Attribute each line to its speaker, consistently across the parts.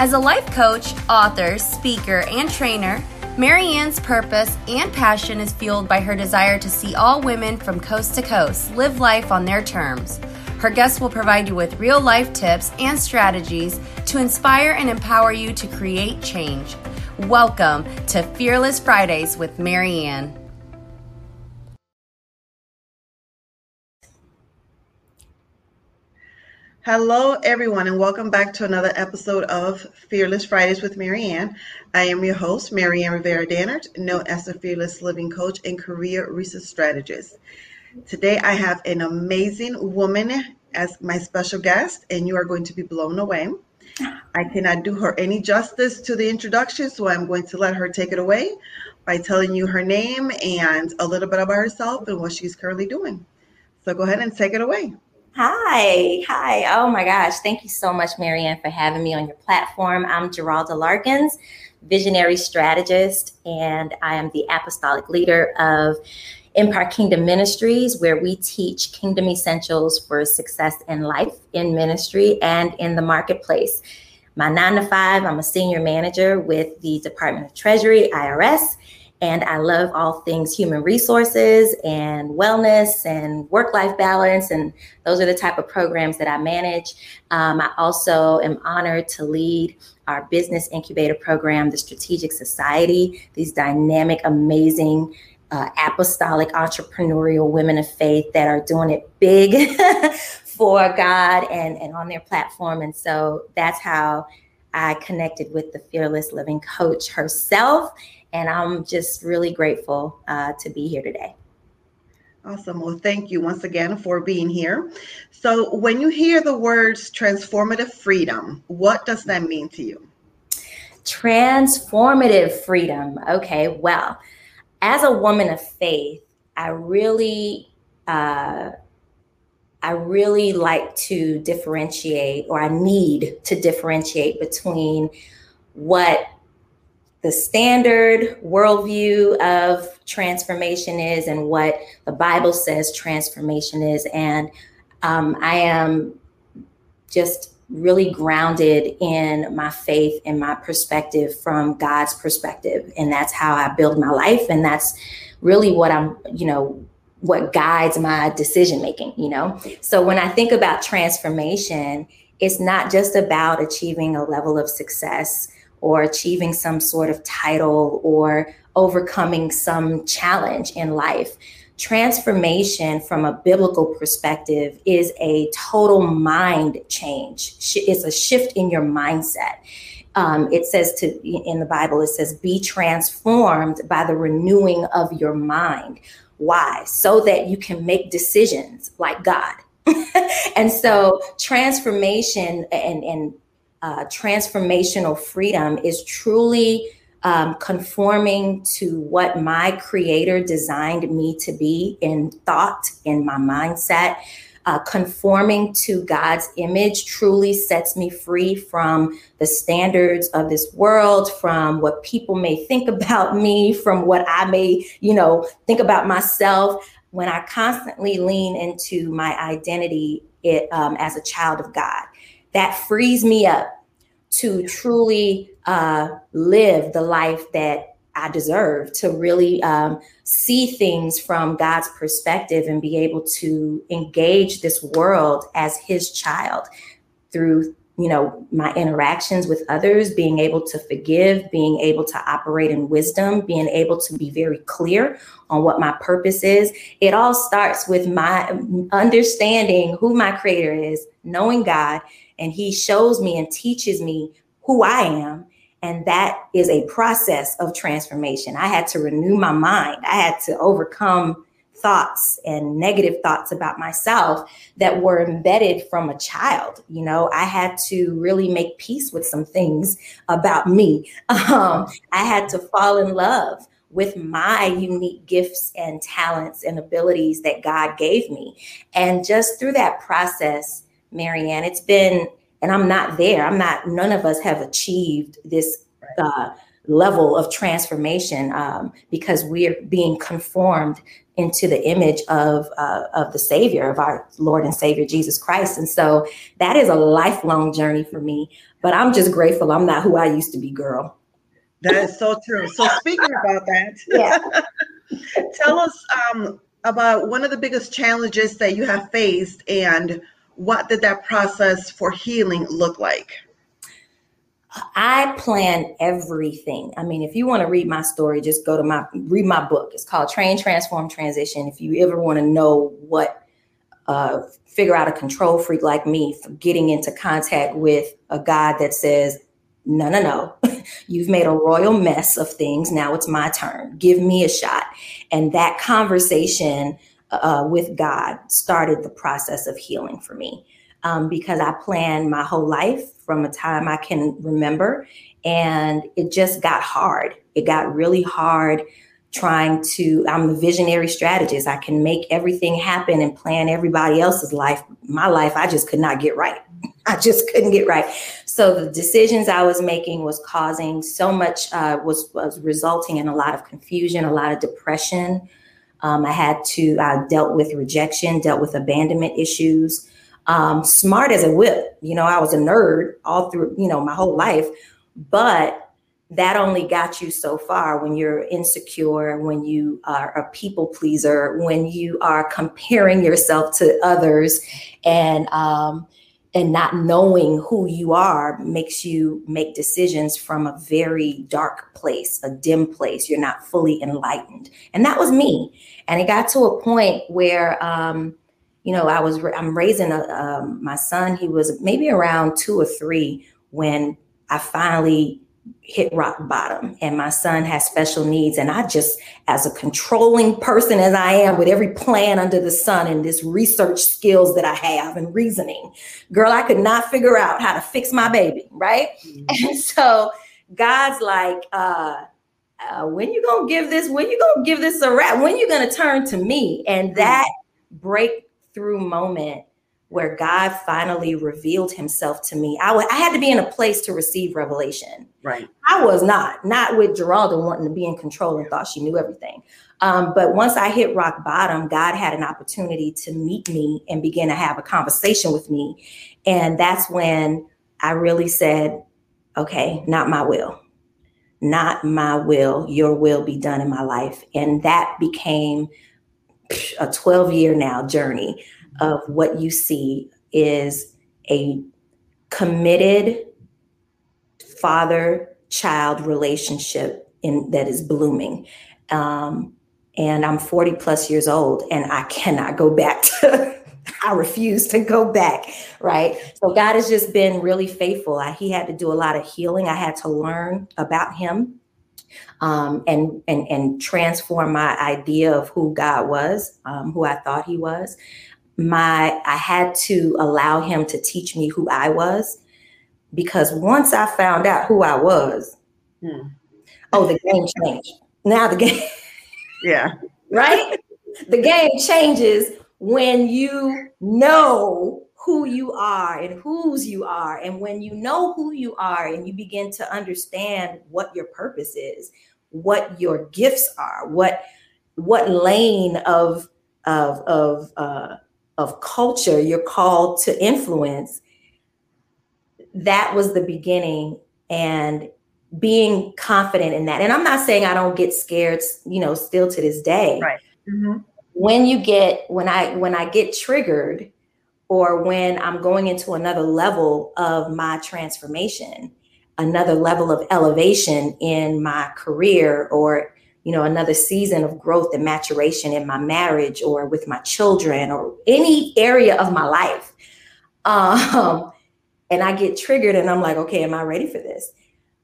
Speaker 1: As a life coach, author, speaker, and trainer, Maryann's purpose and passion is fueled by her desire to see all women from coast to coast live life on their terms. Her guests will provide you with real life tips and strategies to inspire and empower you to create change. Welcome to Fearless Fridays with Maryann.
Speaker 2: Hello, everyone, and welcome back to another episode of Fearless Fridays with Maryann. I am your host, Maryann Rivera Dannert, known as the Fearless Living Coach and Career Research Strategist. Today, I have an amazing woman as my special guest, and you are going to be blown away. I cannot do her any justice to the introduction, so I'm going to let her take it away by telling you her name and a little bit about herself and what she's currently doing. So go ahead and take it away.
Speaker 3: Hi, hi. Oh my gosh. Thank you so much, Maryann, for having me on your platform. I'm Geralda Larkins, visionary strategist, and I am the apostolic leader of Empire Kingdom Ministries, where we teach kingdom essentials for success in life, in ministry, and in the marketplace. My nine to five, I'm a senior manager with the Department of Treasury, IRS and I love all things human resources and wellness and work life balance. And those are the type of programs that I manage. Um, I also am honored to lead our business incubator program, the Strategic Society, these dynamic, amazing. Uh, apostolic entrepreneurial women of faith that are doing it big for God and, and on their platform. And so that's how I connected with the Fearless Living Coach herself and I'm just really grateful uh, to be here today.
Speaker 2: Awesome. Well, thank you once again for being here. So, when you hear the words transformative freedom, what does that mean to you?
Speaker 3: Transformative freedom. Okay. Well, as a woman of faith, I really, uh, I really like to differentiate, or I need to differentiate between what the standard worldview of transformation is and what the Bible says transformation is. And um, I am just really grounded in my faith and my perspective from God's perspective. And that's how I build my life. And that's really what I'm, you know, what guides my decision making, you know? So when I think about transformation, it's not just about achieving a level of success or achieving some sort of title or overcoming some challenge in life. Transformation from a biblical perspective is a total mind change. It's a shift in your mindset. Um, it says to in the Bible, it says, be transformed by the renewing of your mind. Why? So that you can make decisions like God. and so transformation and, and uh, transformational freedom is truly um, conforming to what my creator designed me to be in thought, in my mindset. Uh, conforming to God's image truly sets me free from the standards of this world, from what people may think about me, from what I may, you know, think about myself. When I constantly lean into my identity it, um, as a child of God, that frees me up to truly uh, live the life that I deserve, to really um, see things from God's perspective and be able to engage this world as His child through you know my interactions with others being able to forgive being able to operate in wisdom being able to be very clear on what my purpose is. It all starts with my understanding who my creator is knowing god and he shows me and teaches me who I am. And that is a process of transformation. I had to renew my mind. I had to overcome thoughts and negative thoughts about myself that were embedded from a child. You know, I had to really make peace with some things about me. Um, I had to fall in love with my unique gifts and talents and abilities that God gave me. And just through that process, Maryann, it's been, and I'm not there. I'm not, none of us have achieved this uh, level of transformation um, because we're being conformed into the image of uh, of the Savior, of our Lord and Savior Jesus Christ. And so that is a lifelong journey for me. but I'm just grateful I'm not who I used to be, girl.
Speaker 2: That is so true. So speaking about that, yeah. tell us um, about one of the biggest challenges that you have faced and what did that process for healing look like?
Speaker 3: I plan everything. I mean, if you want to read my story, just go to my read my book. It's called Train, Transform, Transition. If you ever want to know what uh, figure out a control freak like me for getting into contact with a God that says, no, no, no, you've made a royal mess of things. Now it's my turn. Give me a shot. And that conversation uh, with God started the process of healing for me um, because I planned my whole life from a time I can remember. And it just got hard. It got really hard trying to, I'm a visionary strategist. I can make everything happen and plan everybody else's life. My life, I just could not get right. I just couldn't get right. So the decisions I was making was causing so much, uh, was, was resulting in a lot of confusion, a lot of depression. Um, I had to, I dealt with rejection, dealt with abandonment issues um, smart as a whip. You know, I was a nerd all through, you know, my whole life, but that only got you so far when you're insecure, when you are a people pleaser, when you are comparing yourself to others and, um, and not knowing who you are makes you make decisions from a very dark place, a dim place. You're not fully enlightened. And that was me. And it got to a point where, um, you know, I was I'm raising a, um, my son. He was maybe around two or three when I finally hit rock bottom. And my son has special needs. And i just as a controlling person as i am with every plan under the sun and this research skills that i have and reasoning girl i could not figure out how to fix my baby right? Mm-hmm. and so god's like uh, uh, when you gonna give this when you gonna give this a wrap? When you gonna turn to me? And that break through moment where God finally revealed himself to me. I, w- I had to be in a place to receive revelation.
Speaker 2: Right.
Speaker 3: I was not, not with Geralda wanting to be in control and thought she knew everything. Um, but once I hit rock bottom, God had an opportunity to meet me and begin to have a conversation with me. And that's when I really said, okay, not my will. Not my will, your will be done in my life. And that became a 12 year now journey of what you see is a committed father child relationship in that is blooming. Um, and i'm 40 plus years old and i cannot go back to i refuse to go back right? So god has just been really faithful. I, he had to do a lot of healing. I had to learn about him um, and and and transform my idea of who God was, um, who I thought He was. My I had to allow Him to teach me who I was, because once I found out who I was, hmm. oh, the game changed. Now the game,
Speaker 2: yeah,
Speaker 3: right. The game changes when you know who you are and whose you are. And when you know who you are and you begin to understand what your purpose is, what your gifts are, what what lane of of of uh, of culture you're called to influence, that was the beginning and being confident in that. And I'm not saying I don't get scared, you know, still to this day.
Speaker 2: Right. Mm-hmm.
Speaker 3: When you get when I when I get triggered, or when I'm going into another level of my transformation, another level of elevation in my career or you know another season of growth and maturation in my marriage or with my children or any area of my life um, and i get triggered and i'm like okay am i ready for this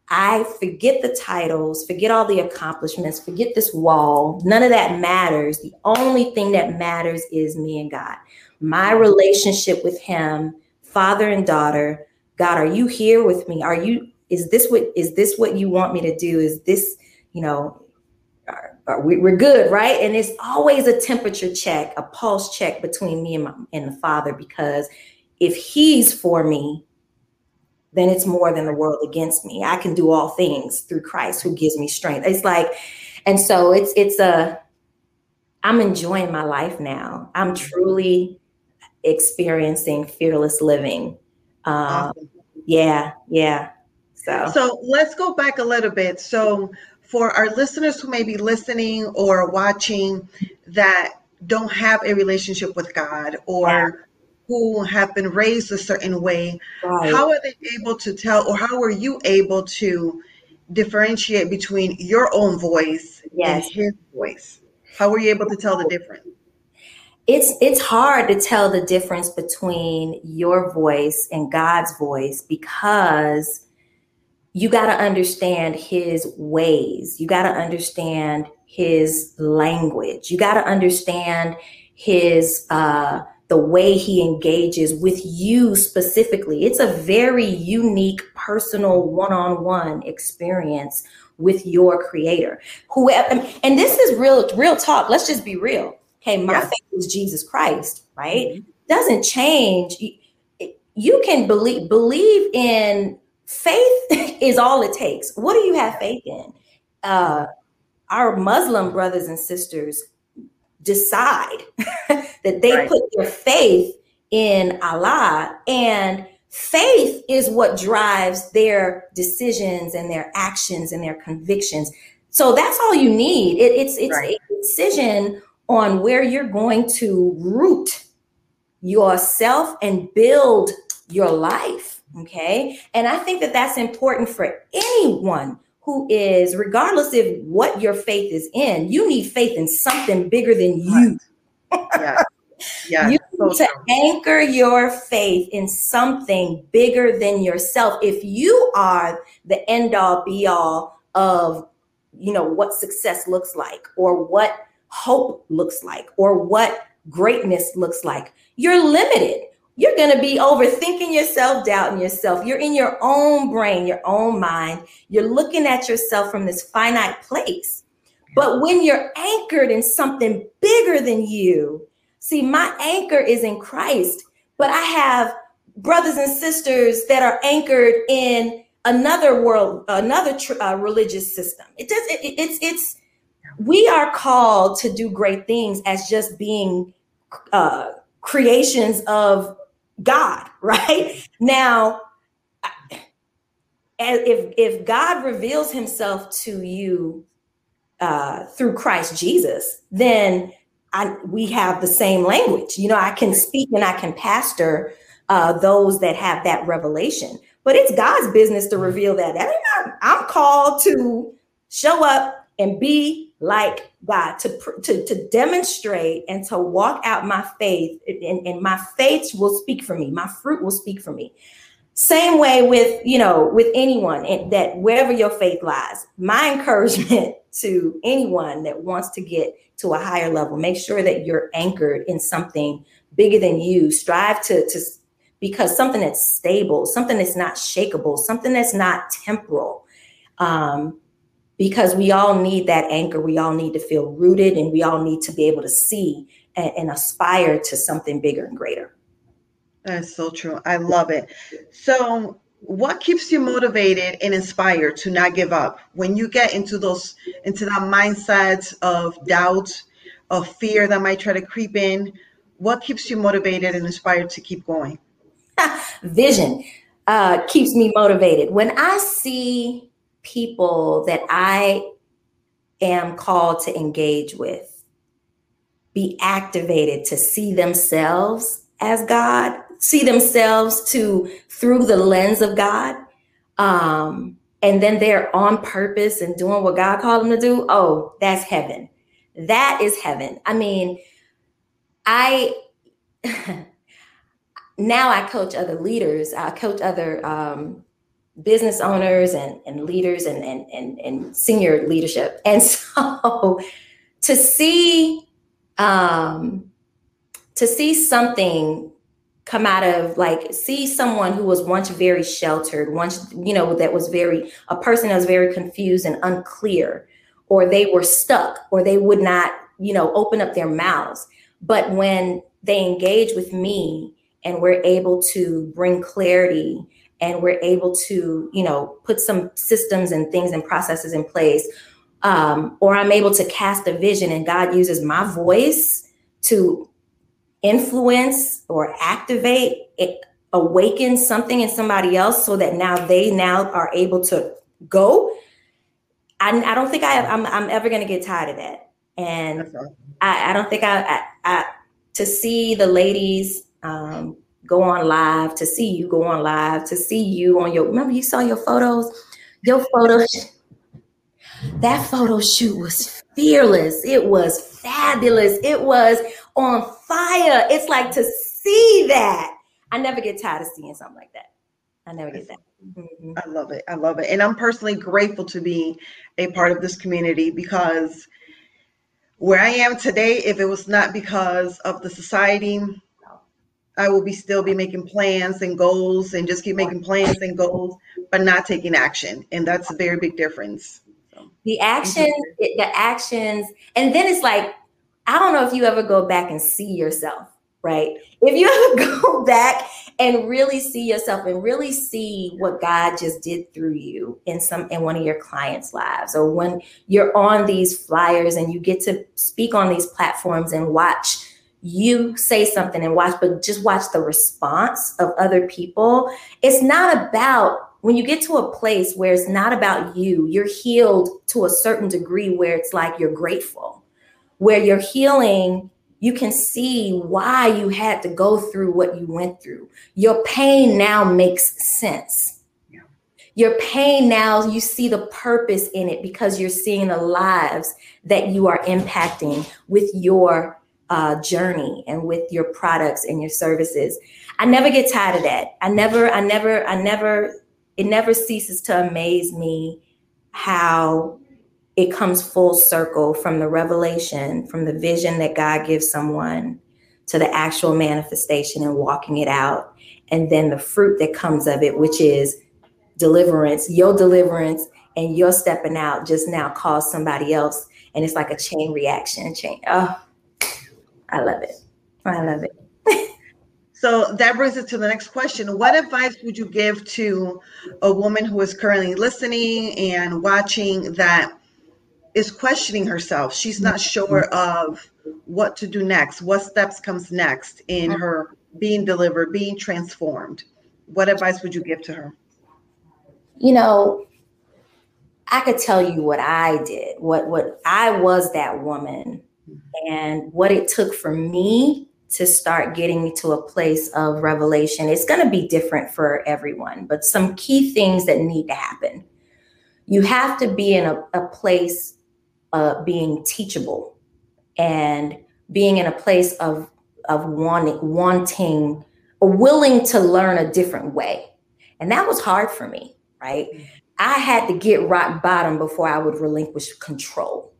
Speaker 3: i forget the titles forget all the accomplishments forget this wall none of that matters the only thing that matters is me and god my relationship with him, father and daughter. God, are you here with me? Are you, is this what, is this what you want me to do? Is this, you know, are, are we, we're good, right? And it's always a temperature check, a pulse check between me and, my, and the father, because if he's for me, then it's more than the world against me. I can do all things through Christ who gives me strength. It's like, and so it's it's a I'm enjoying my life now. I'm truly experiencing fearless living. Um, awesome. Yeah, yeah. So
Speaker 2: So let's go back a little bit. So for our listeners who may be listening or watching that don't have a relationship with God or who have been raised a certain way,
Speaker 3: right.
Speaker 2: how are they able to tell or how are you able to differentiate between your own voice
Speaker 3: Yes.
Speaker 2: and his voice? How were you able to tell the difference?
Speaker 3: it's it's hard to tell the difference between your voice and God's voice because you got to understand his ways. You got to understand his language. You got to understand his uh the way he engages with you specifically. It's a very unique personal one-on-one experience with your creator. Whoever and this is real real talk. Let's just be real okay, my
Speaker 2: Yeah.
Speaker 3: faith is Jesus Christ, right? Doesn't change. You can believe believe in faith is all it takes. What do you have faith in? Uh, our Muslim brothers and sisters decide that they
Speaker 2: Right.
Speaker 3: put their faith in Allah and faith is what drives their decisions and their actions and their convictions so that's all you need it, it's it's
Speaker 2: Right.
Speaker 3: a decision on where you're going to root yourself and build your life okay and i think that that's important for anyone who is regardless of what your faith is in you need faith in something bigger than you
Speaker 2: Yeah. Yeah.
Speaker 3: you
Speaker 2: so
Speaker 3: need to
Speaker 2: true.
Speaker 3: anchor your faith in something bigger than yourself. If you are the end all be all of, you know, what success looks like or what hope looks like or what greatness looks like, you're limited. You're going to be overthinking yourself, doubting yourself. You're in your own brain, your own mind. You're looking at yourself from this finite place. But when you're anchored in something bigger than you, see, my anchor is in Christ, but I have brothers and sisters that are anchored in another world, another tr- uh, religious system. It does. It, it's it's. We are called to do great things as just being uh, creations of God, right? Now, if if God reveals Himself to you uh, through Christ Jesus, then I, we have the same language. You know, I can speak and I can pastor uh, those that have that revelation. But it's God's business to reveal that. that ain't not, I'm called to show up and be like God, to, to, to demonstrate and to walk out my faith. And, and my faith will speak for me. My fruit will speak for me. Same way with, you know, with anyone and that wherever your faith lies, my encouragement to anyone that wants to get to a higher level, make sure that you're anchored in something bigger than you. Strive to, to because something that's stable, something that's not shakable, something that's not temporal. Um, because we all need that anchor. We all need to feel rooted and we all need to be able to see and, and aspire to something bigger and greater.
Speaker 2: That's so true. I love it. So, what keeps you motivated and inspired to not give up when you get into those into that mindset of doubt, of fear that might try to creep in? What keeps you motivated and inspired to keep going?
Speaker 3: Vision uh, keeps me motivated. When I see people that I am called to engage with be activated to see themselves as God, see themselves to through the lens of God, um, and then they're on purpose and doing what God called them to do. Oh, that's heaven. That is heaven. I mean, I now I coach other leaders. I coach other um, business owners and, and leaders and, and, and, and senior leadership. And so to see um, to see something come out of like see someone who was once very sheltered, once you know that was very a person that was very confused and unclear, or they were stuck, or they would not you know open up their mouths. But when they engage with me and we're able to bring clarity and we're able to you know put some systems and things and processes in place um, or i'm able to cast a vision and god uses my voice to influence or activate it, awaken something in somebody else so that now they now are able to go. I, I don't think I, I'm, I'm ever going to get tired of that. And I, I don't think I, I, I to see the ladies um, go on live, to see you go on live, to see you on your remember you saw your photos, your photo that photo shoot was fearless. It was fabulous. It was on fire. It's like to see that. I never get tired of seeing something like that. I never get that.
Speaker 2: Mm-hmm. I love it. I love it. And I'm personally grateful to be a part of this community because where I am today, if it was not because of the society, I will be still be making plans and goals and just keep making plans and goals, but not taking action. And that's a very big difference.
Speaker 3: The action, the actions, and then it's like, I don't know if you ever go back and see yourself right? If you ever go back and really see yourself and really see what God just did through you in some in one of your clients' lives, or when you're on these flyers and you get to speak on these platforms and watch you say something and watch, but just watch the response of other people. It's not about when you get to a place where it's not about you, you're healed to a certain degree where it's like you're grateful, where you're healing you can see why you had to go through what you went through. Your pain now makes sense. Yeah. Your pain now, you see the purpose in it because you're seeing the lives that you are impacting with your uh, journey and with your products and your services. I never get tired of that. I never, I never, I never, it never ceases to amaze me how it comes full circle from the revelation, from the vision that God gives someone to the actual manifestation and walking it out. And then the fruit that comes of it, which is deliverance, your deliverance and your stepping out just now caused somebody else. And it's like a chain reaction. Chain. Oh, I love it. I love it.
Speaker 2: So that brings us to the next question. What advice would you give to a woman who is currently listening and watching that is questioning herself. She's not mm-hmm. sure of what to do next, what steps comes next in uh-huh. her being delivered, being transformed. What advice would you give to her?
Speaker 3: You know, I could tell you what I did, what what I was that woman and what it took for me to start getting me to a place of revelation. It's going to be different for everyone, but some key things that need to happen. You have to be in a, a place uh, being teachable and being in a place of of wanting wanting or willing to learn a different way and that was hard for me right i had to get rock bottom before i would relinquish control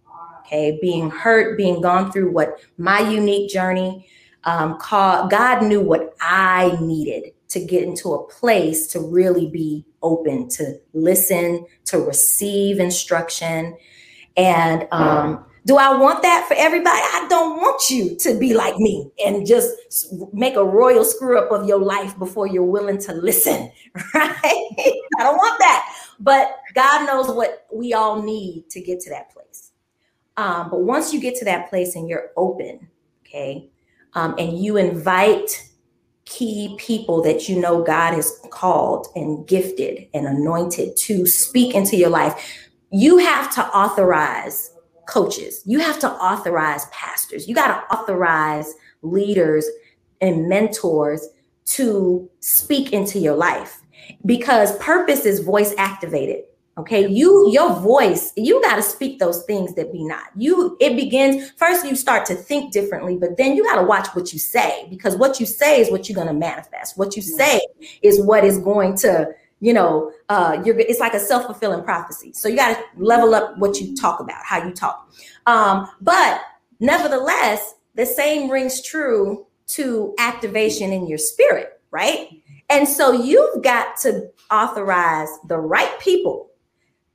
Speaker 3: okay being hurt being gone through what my unique journey um, called god knew what i needed to get into a place to really be open to listen to receive instruction and um, do I want that for everybody? I don't want you to be like me and just make a royal screw up of your life before you're willing to listen, right? I don't want that. But God knows what we all need to get to that place. Um, but once you get to that place and you're open, okay, um, and you invite key people that you know God has called and gifted and anointed to speak into your life you have to authorize coaches, you have to authorize pastors, you got to authorize leaders and mentors to speak into your life because purpose is voice activated okay you your voice you got to speak those things that be not you it begins first you start to think differently but then you got to watch what you say because what you say is what you're going to manifest what you say is what is going to you know, uh, you're it's like a self fulfilling prophecy. So you got to level up what you talk about, how you talk. Um, but nevertheless, the same rings true to activation in your spirit, right? And so you've got to authorize the right people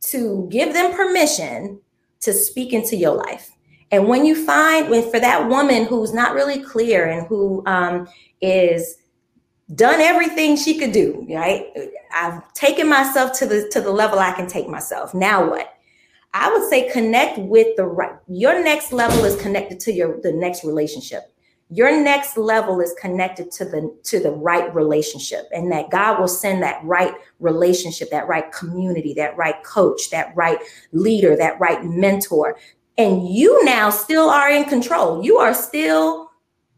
Speaker 3: to give them permission to speak into your life. And when you find, when for that woman who's not really clear and who um, is done everything she could do, right? I've taken myself to the to the level I can take myself. Now what? I would say connect with the right. Your next level is connected to your the next relationship. Your next level is connected to the to the right relationship and that god will send that right relationship that right community that right coach that right leader that right mentor. And you now still are in control. You are still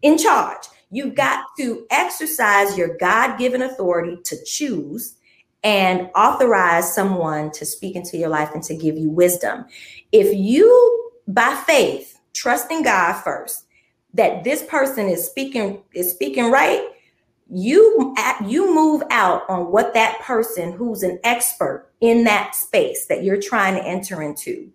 Speaker 3: in charge. You've got to exercise your god-given authority to choose and authorize someone to speak into your life and to give you wisdom. If you by faith trusting god first that this person is speaking is speaking right you you move out on what that person who's an expert in that space that you're trying to enter into.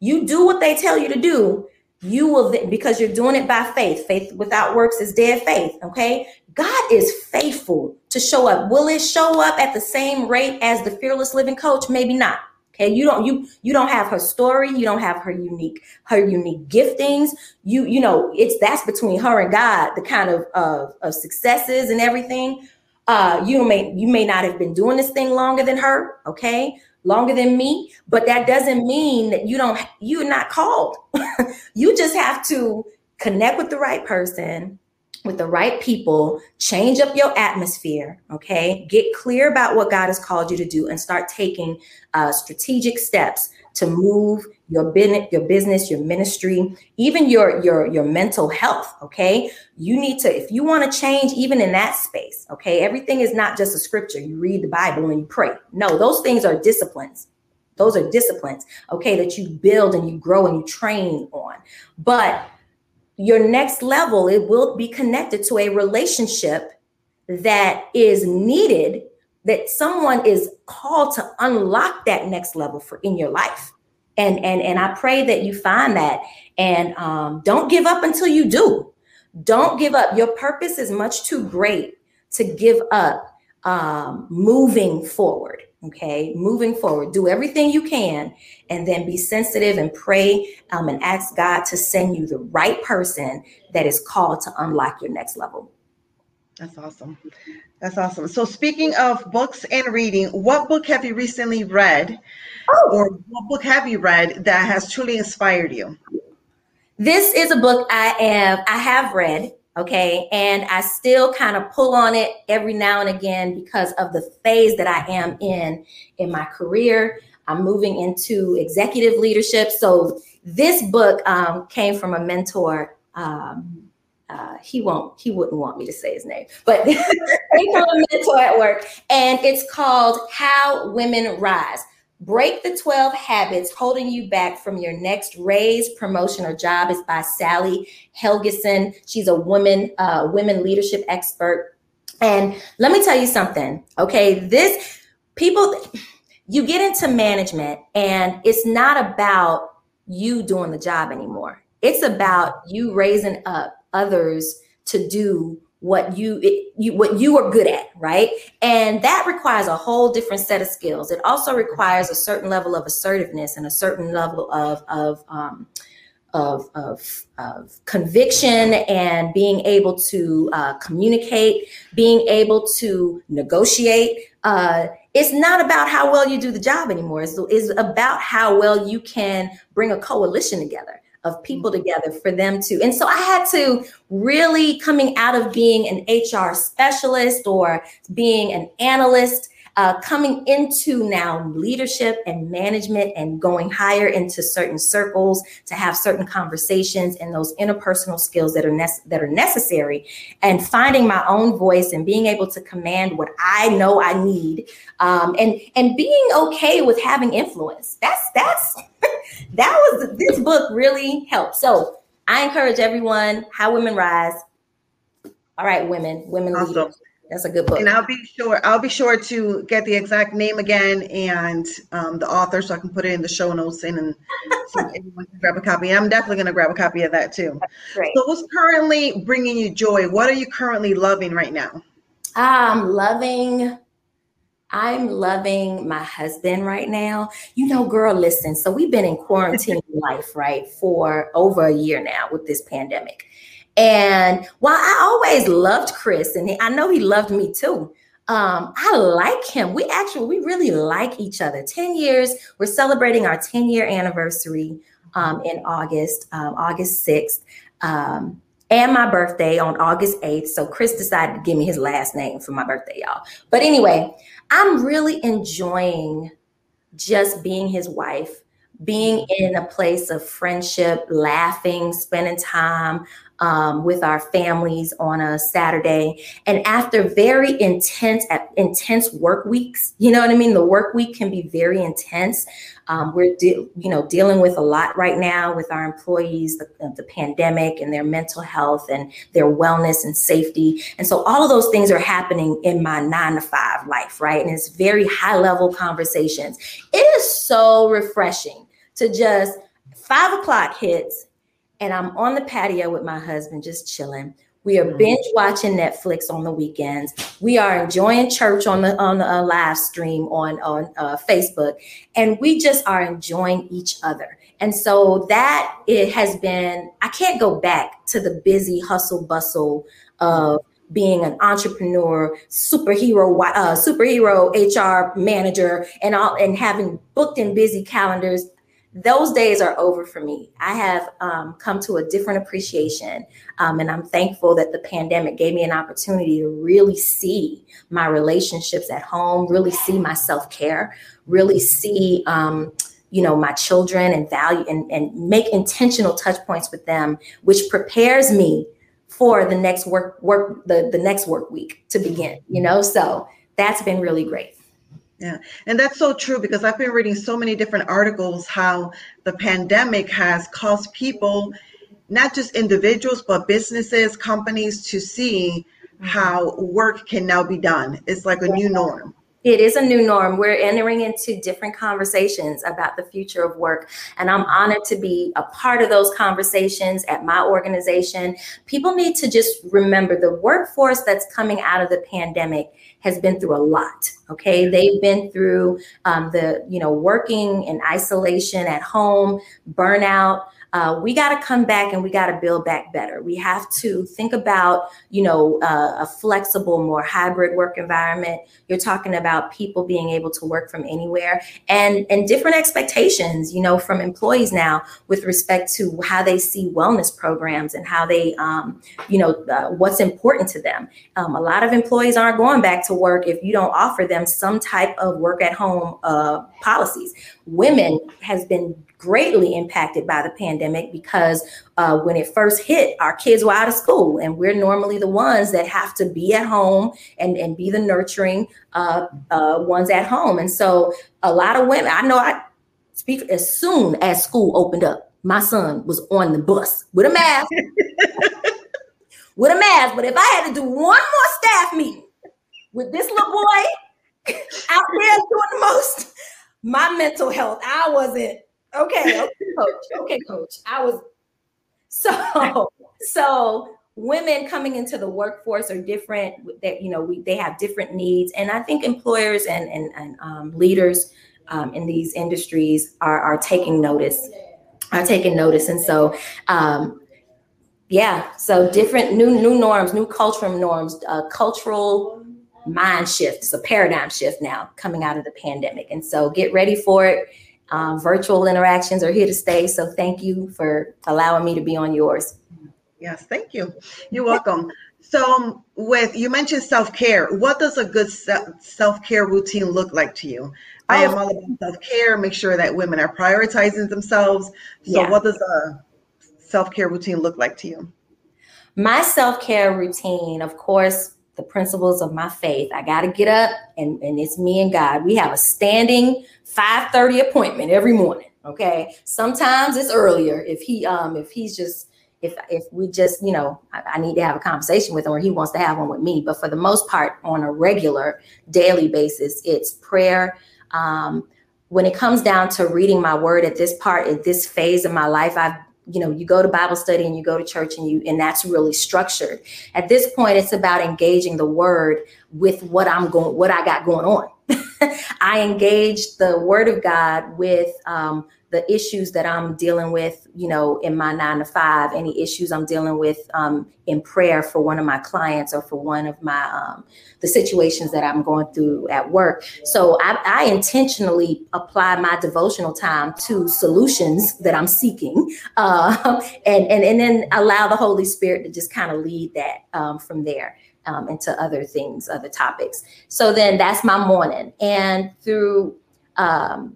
Speaker 3: You do what they tell you to do you will because you're doing it by faith. Faith without works is dead faith okay? God is faithful to show up. Will it show up at the same rate as the fearless living coach? Maybe not Okay, you don't you you don't have her story, you don't have her unique her unique giftings. You you know it's that's between her and God, the kind of of, of successes and everything. Uh, you may you may not have been doing this thing longer than her, okay, longer than me, but that doesn't mean that you don't you're not called. you just have to connect with the right person with the right people, change up your atmosphere, okay? Get clear about what God has called you to do and start taking uh, strategic steps to move your business, your business, your ministry, even your your your mental health, okay? You need to if you want to change even in that space, okay? Everything is not just a scripture. You read the Bible and you pray. No, those things are disciplines. Those are disciplines, okay, that you build and you grow and you train on. But your next level, it will be connected to a relationship that is needed, that someone is called to unlock that next level for in your life. And and and I pray that you find that and um, don't give up until you do. Don't give up. Your purpose is much too great to give up um, moving forward. Okay, moving forward, do everything you can and then be sensitive and pray um, and ask God to send you the right person that is called to unlock your next level.
Speaker 2: That's awesome. That's awesome. So, speaking of books and reading, what book have you recently read, oh. or what book have you read that has truly inspired you?
Speaker 3: This is a book I am I have read okay and i still kind of pull on it every now and again because of the phase that i am in in my career. I'm moving into executive leadership. So this book um, came from a mentor um, uh, he won't he wouldn't want me to say his name but came from a mentor at work and it's called how women rise Break the 12 Habits Holding You Back from Your Next Raise, Promotion, or Job is by Sally Helgesen. She's a woman, uh, women leadership expert. And let me tell you something, okay? This people, you get into management and it's not about you doing the job anymore. It's about you raising up others to do what you, it, you what you are good at right and that requires a whole different set of skills it also requires a certain level of assertiveness and a certain level of of um, of, of, of conviction and being able to uh, communicate, being able to negotiate. Uh, it's not about how well you do the job anymore. It's, it's about how well you can bring a coalition together of people mm-hmm. together for them to. And so I had to really coming out of being an HR specialist or being an analyst uh, coming into now leadership and management and going higher into certain circles to have certain conversations and those interpersonal skills that are that are necessary and finding my own voice and being able to command what I know I need um, and and being okay with having influence that's that's that was this book really helped so I encourage everyone how women rise all right women women awesome. leaders that's a good book.
Speaker 2: And I'll be sure I'll be sure to get the exact name again and um, the author so I can put it in the show notes and, and so everyone can grab a copy. I'm definitely going to grab a copy of that too. Great. So what's currently bringing you joy? What are you currently loving right now?
Speaker 3: I'm loving I'm loving my husband right now. You know, girl, listen. So we've been in quarantine life, right, for over a year now with this pandemic. And while I always loved Chris, and I know he loved me too, um, I like him. We actually, we really like each other. 10 years, we're celebrating our 10 year anniversary um, in August, um, August 6th. Um, and my birthday on August 8th. So Chris decided to give me his last name for my birthday, y'all. But anyway, I'm really enjoying just being his wife, being in a place of friendship, laughing, spending time um, with our families on a Saturday. And after very intense, intense work weeks, you know what I mean? The work week can be very intense. Um, we're, de- you know, dealing with a lot right now with our employees, the, the pandemic and their mental health and their wellness and safety. And so all of those things are happening in my nine to five life, right? And it's very high level conversations. It is so refreshing to just five o'clock hits and I'm on the patio with my husband, just chilling. We are mm-hmm. binge watching Netflix on the weekends. We are enjoying church on the on the uh, live stream on on uh, Facebook, and we just are enjoying each other. And so that it has been. I can't go back to the busy hustle bustle of being an entrepreneur, superhero, uh, superhero HR manager, and all, and having booked and busy calendars those days are over for me. I have um, come to a different appreciation. Um, and I'm thankful that the pandemic gave me an opportunity to really see my relationships at home, really see my self care, really see. Um, you know my children and value and, and make intentional touch points with them which prepares me for the next work work the, the next work week to begin you know so that's been really great
Speaker 2: yeah, and that's so true because I've been reading so many different articles how the pandemic has caused people, not just individuals, but businesses, companies to see mm-hmm. how work can now be done. It's like a new norm.
Speaker 3: It is a new norm. We're entering into different conversations about the future of work. And I'm honored to be a part of those conversations at my organization. People need to just remember the workforce that's coming out of the pandemic has been through a lot. Okay. They've been through um, the, you know, working in isolation at home, burnout uh, we got to come back and we got to build back better. We have to think about, you know, uh, a flexible, more hybrid work environment. You're talking about people being able to work from anywhere and and different expectations, you know, from employees now with respect to how they see wellness programs and how they, um, you know, uh, what's important to them. Um, a lot of employees aren't going back to work if you don't offer them some type of work at home uh, policies. Women has been greatly impacted by the pandemic because uh, when it first hit, our kids were out of school, and we're normally the ones that have to be at home and, and be the nurturing uh, uh, ones at home. And so, a lot of women, I know I speak as soon as school opened up, my son was on the bus with a mask. with a mask, but if I had to do one more staff meeting with this little boy out there doing the most, my mental health, I wasn't Okay, okay, coach. Okay, coach. I was so so women coming into the workforce are different that you know we, they have different needs. And i think employers and and, and um, leaders um, in these industries are are taking notice are taking notice. And so um, yeah so different new new norms new cultural norms uh, cultural mind shift. It's a paradigm shift now coming out of the pandemic. And so get ready for it um, virtual interactions are here to stay. So thank you for allowing me to be on yours.
Speaker 2: Yes, thank you. You're welcome. So, um, with you mentioned self care, what does a good self care routine look like to you? I am all about self care. Make sure that women are prioritizing themselves. So, yeah. what does a self care routine look like to you?
Speaker 3: My self care routine, of course, the principles of my faith. I got to get up and, and it's me and God. We have a standing 5:30 appointment every morning. Okay. Sometimes it's earlier if he um if he's just if if we just you know I, I, need to have a conversation with him or he wants to have one with me but for the most part on a regular daily basis it's prayer um, when it comes down to reading my word at this part at this phase of my life i've you know you go to bible study and you go to church and you and that's really structured. At this point it's about engaging the word with what i'm going what i got going on. I engage the Word of God with um, the issues that I'm dealing with, you know, in my nine to five, any issues I'm dealing with um, in prayer for one of my clients or for one of my um, the situations that I'm going through at work. So I, I, intentionally apply my devotional time to solutions that I'm seeking, uh, and and and then allow the Holy Spirit to just kind of lead that um, from there. Um, into other things, other topics. So then that's my morning. And through um,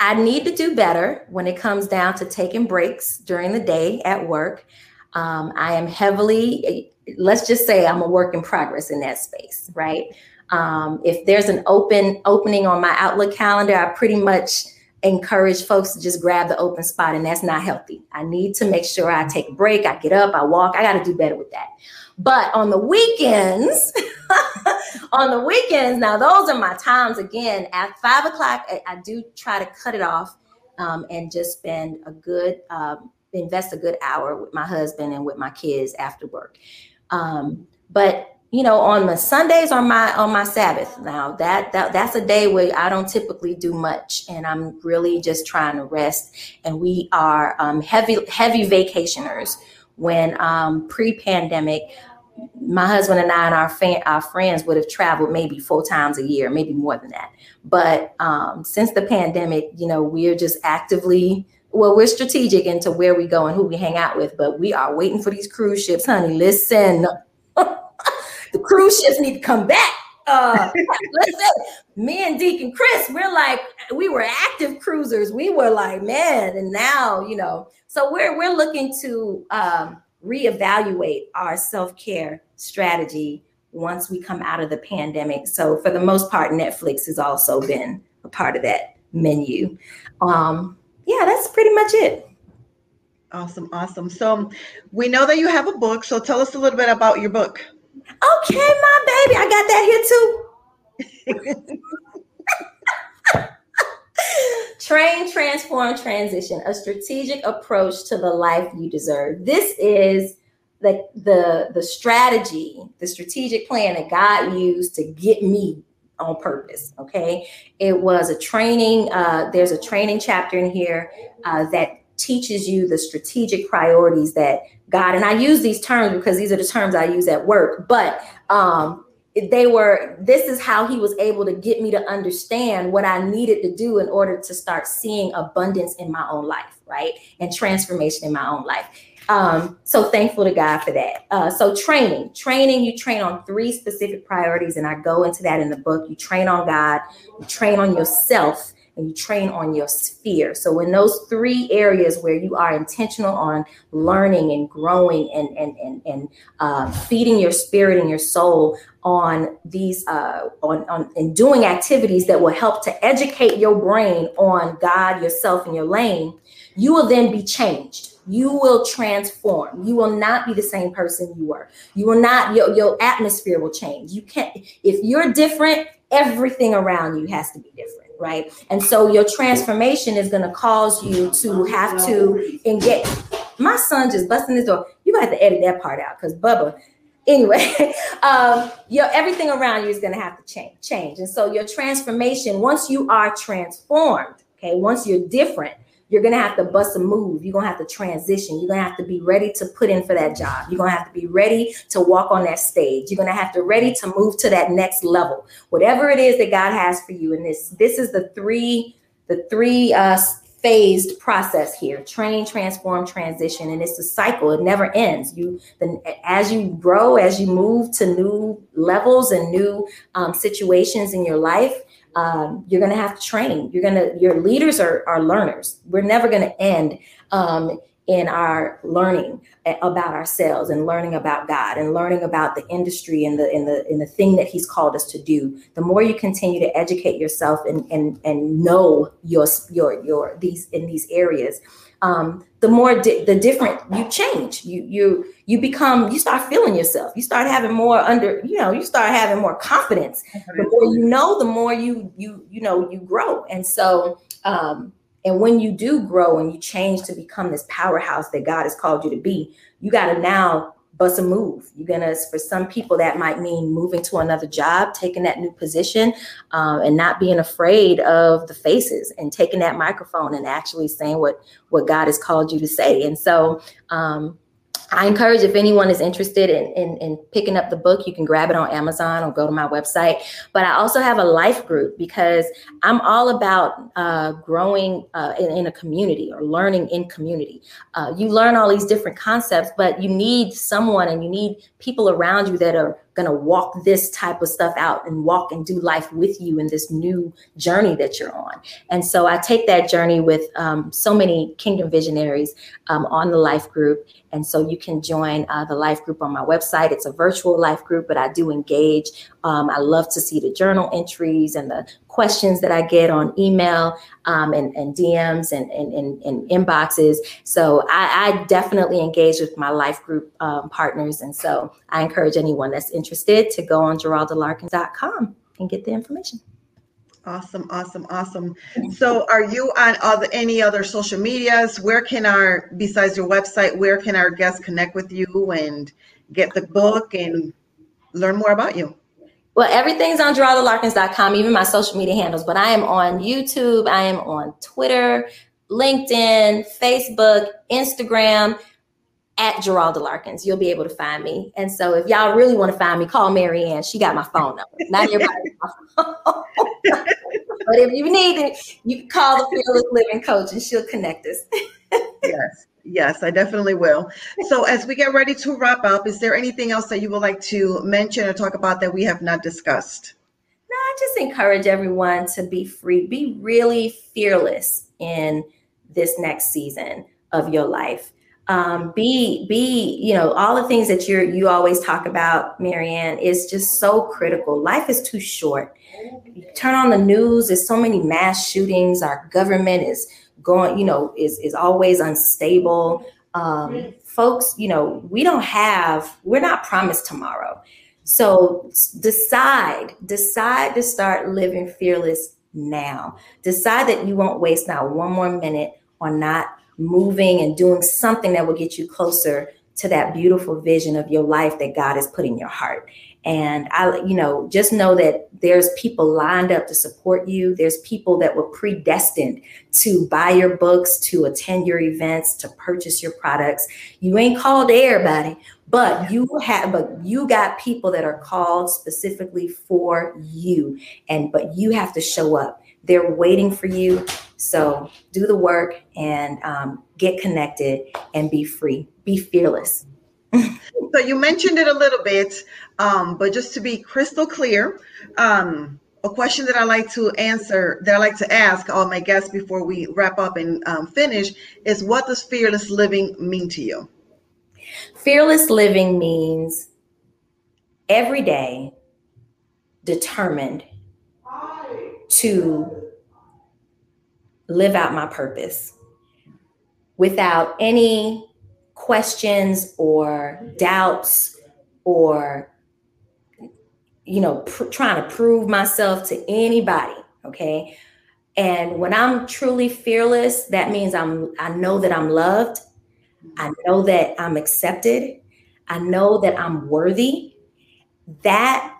Speaker 3: I need to do better when it comes down to taking breaks during the day at work. Um, I am heavily, let's just say I'm a work in progress in that space, right? Um, if there's an open opening on my Outlook calendar, I pretty much encourage folks to just grab the open spot, and that's not healthy. I need to make sure I take a break, I get up, I walk. I got to do better with that. But on the weekends, on the weekends, now those are my times again at five o'clock. I, I do try to cut it off um, and just spend a good, um, invest a good hour with my husband and with my kids after work. Um, but you know, on the Sundays on my on my Sabbath. Now that, that that's a day where I don't typically do much, and I'm really just trying to rest. And we are um, heavy heavy vacationers when um, pre-pandemic my husband and I and our fan, our friends would have traveled maybe four times a year, maybe more than that. But um, since the pandemic, you know, we're just actively well, we're strategic into where we go and who we hang out with. But we are waiting for these cruise ships, honey. Listen, the cruise ships need to come back. Uh, listen, me and Deacon Chris, we're like we were active cruisers. We were like, man, and now you know so we're we're looking to um, reevaluate our self care strategy once we come out of the pandemic. So for the most part, Netflix has also been a part of that menu. Um, yeah, that's pretty much it.
Speaker 2: Awesome, awesome. So we know that you have a book. So tell us a little bit about your book.
Speaker 3: Okay, my baby, I got that here too. Train, transform, transition, a strategic approach to the life you deserve. This is the the the strategy, the strategic plan that God used to get me on purpose. Okay, it was a training. Uh, there's a training chapter in here uh, that teaches you the strategic priorities that God and I use these terms because these are the terms I use at work, but um, they were this is how he was able to get me to understand what i needed to do in order to start seeing abundance in my own life right? And transformation in my own life. Um, so thankful to god for that. Uh, so training training you train on three specific priorities and i go into that in the book. You train on god you train on yourself and you train on your sphere. So in those three areas where you are intentional on learning and growing and and and, and uh, feeding your spirit and your soul on these uh, on on and doing activities that will help to educate your brain on God, yourself, and your lane, you will then be changed. You will transform. You will not be the same person you were. You will not your, your atmosphere will change. You can't if you're different everything around you has to be different right? And so your transformation is going to cause you to have to engage. My son just busting this door. You got to edit that part out because Bubba. Anyway, um, your everything around you is going to have to change, change, and so your transformation. Once you are transformed, okay, once you're different, you're gonna have to bust a move. You're gonna have to transition. You're gonna have to be ready to put in for that job. You're gonna have to be ready to walk on that stage. You're gonna have to be ready to move to that next level. Whatever it is that God has for you. And this this is the three the three uh, phased process here: train, transform, transition, and it's a cycle. It never ends. You then as you grow, as you move to new levels and new um, situations in your life um, you're going to have to train. You're going to your leaders are, are learners. We're never going to end um, in our learning about ourselves and learning about God and learning about the industry and the in the in the thing that He's called us to do. The more you continue to educate yourself and and and know your your your these in these areas, um, the more di- the different you change. You you you become you start feeling yourself. You start having more under you know you start having more confidence. The more you know, the more you you you know you grow. And so um, and when you do grow and you change to become this powerhouse that God has called you to be, you got to now bust a move. You're gonna, for some people, that might mean moving to another job, taking that new position, um, and not being afraid of the faces and taking that microphone and actually saying what what God has called you to say. And so, um, I encourage if anyone is interested in, in, in, picking up the book, you can grab it on Amazon or go to my website. But I also have a life group because I'm all about uh, growing uh, in, in, a community or learning in community. Uh, you learn all these different concepts, but you need someone and you need people around you that are going to walk this type of stuff out and walk and do life with you in this new journey that you're on. And so I take that journey with um, so many kingdom visionaries um, on the life group. And so you can join uh, the life group on my website. It's a virtual life group, but I do engage. Um, I love to see the journal entries and the questions that I get on email um, and, and, DMs and, and, and, inboxes. So I, I, definitely engage with my life group um, partners. And so I encourage anyone that's interested to go on geraldalarkins.com and get the information.
Speaker 2: Awesome, awesome, awesome. So, are you on other any other social medias? Where can our besides your website, where can our guests connect with you and get the book and learn more about you?
Speaker 3: Well, everything's on geraldalarkins.com, even my social media handles, but I am on YouTube, I am on Twitter, LinkedIn, Facebook, Instagram at Geralda Larkins. You'll be able to find me. And so if y'all really want to find me, call Maryann. She got my phone number. Not everybody but if you need it, you can call the Fearless Living Coach and she'll connect us.
Speaker 2: yes. Yes, I definitely will. So as we get ready to wrap up, is there anything else that you would like to mention or talk about that we have not discussed?
Speaker 3: No, I just encourage everyone to be free, be really fearless in this next season of your life. Um, be be you know all the things that you're you always talk about Maryann is just so critical. Life is too short. You turn on the news. There's so many mass shootings. Our government is going you know is is always unstable. Um, folks you know we don't have we're not promised tomorrow. So decide decide to start living fearless now. Decide that you won't waste not one more minute on not moving and doing something that will get you closer to that beautiful vision of your life that God has put in your heart. And I, you know, just know that there's people lined up to support you. There's people that were predestined to buy your books, to attend your events, to purchase your products. You ain't called everybody, but you have, but you got people that are called specifically for you. And, but you have to show up. They're waiting for you. So do the work and um, get connected and be free. Be fearless.
Speaker 2: so you mentioned it a little bit, um, but just to be crystal clear, um, a question that I like to answer, that I like to ask all my guests before we wrap up and um, finish, is what does fearless living mean to you?
Speaker 3: Fearless living means every day determined to live out my purpose without any questions or doubts or you know pr- trying to prove myself to anybody okay? And when i'm truly fearless that means i'm i know that i'm loved. I know that i'm accepted. I know that i'm worthy. That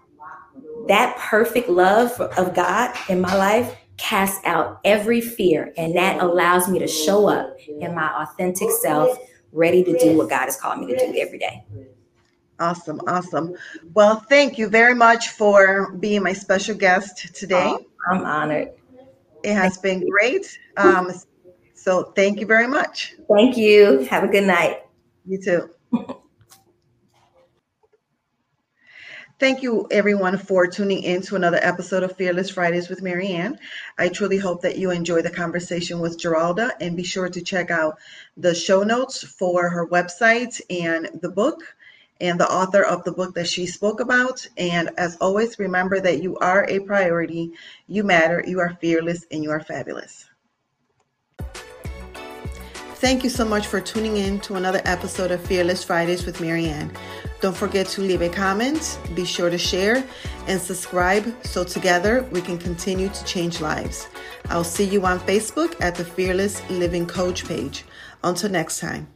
Speaker 3: that perfect love of god in my life casts out every fear, and that allows me to show up in my authentic self, ready to do what God has called me to do every day.
Speaker 2: Awesome, awesome. Well, thank you very much for being my special guest today. Oh,
Speaker 3: I'm honored.
Speaker 2: It has been great. Um, so, thank you very much.
Speaker 3: Thank you. Have a good night.
Speaker 2: You too. Thank you, everyone, for tuning in to another episode of Fearless Fridays with Maryann. I truly hope that you enjoy the conversation with Geralda and be sure to check out the show notes for her website and the book and the author of the book that she spoke about. And as always, remember that you are a priority, you matter, you are fearless, and you are fabulous. Thank you so much for tuning in to another episode of Fearless Fridays with Maryann. Don't forget to leave a comment, be sure to share, and subscribe so together we can continue to change lives. I'll see you on Facebook at the Fearless Living Coach page. Until next time.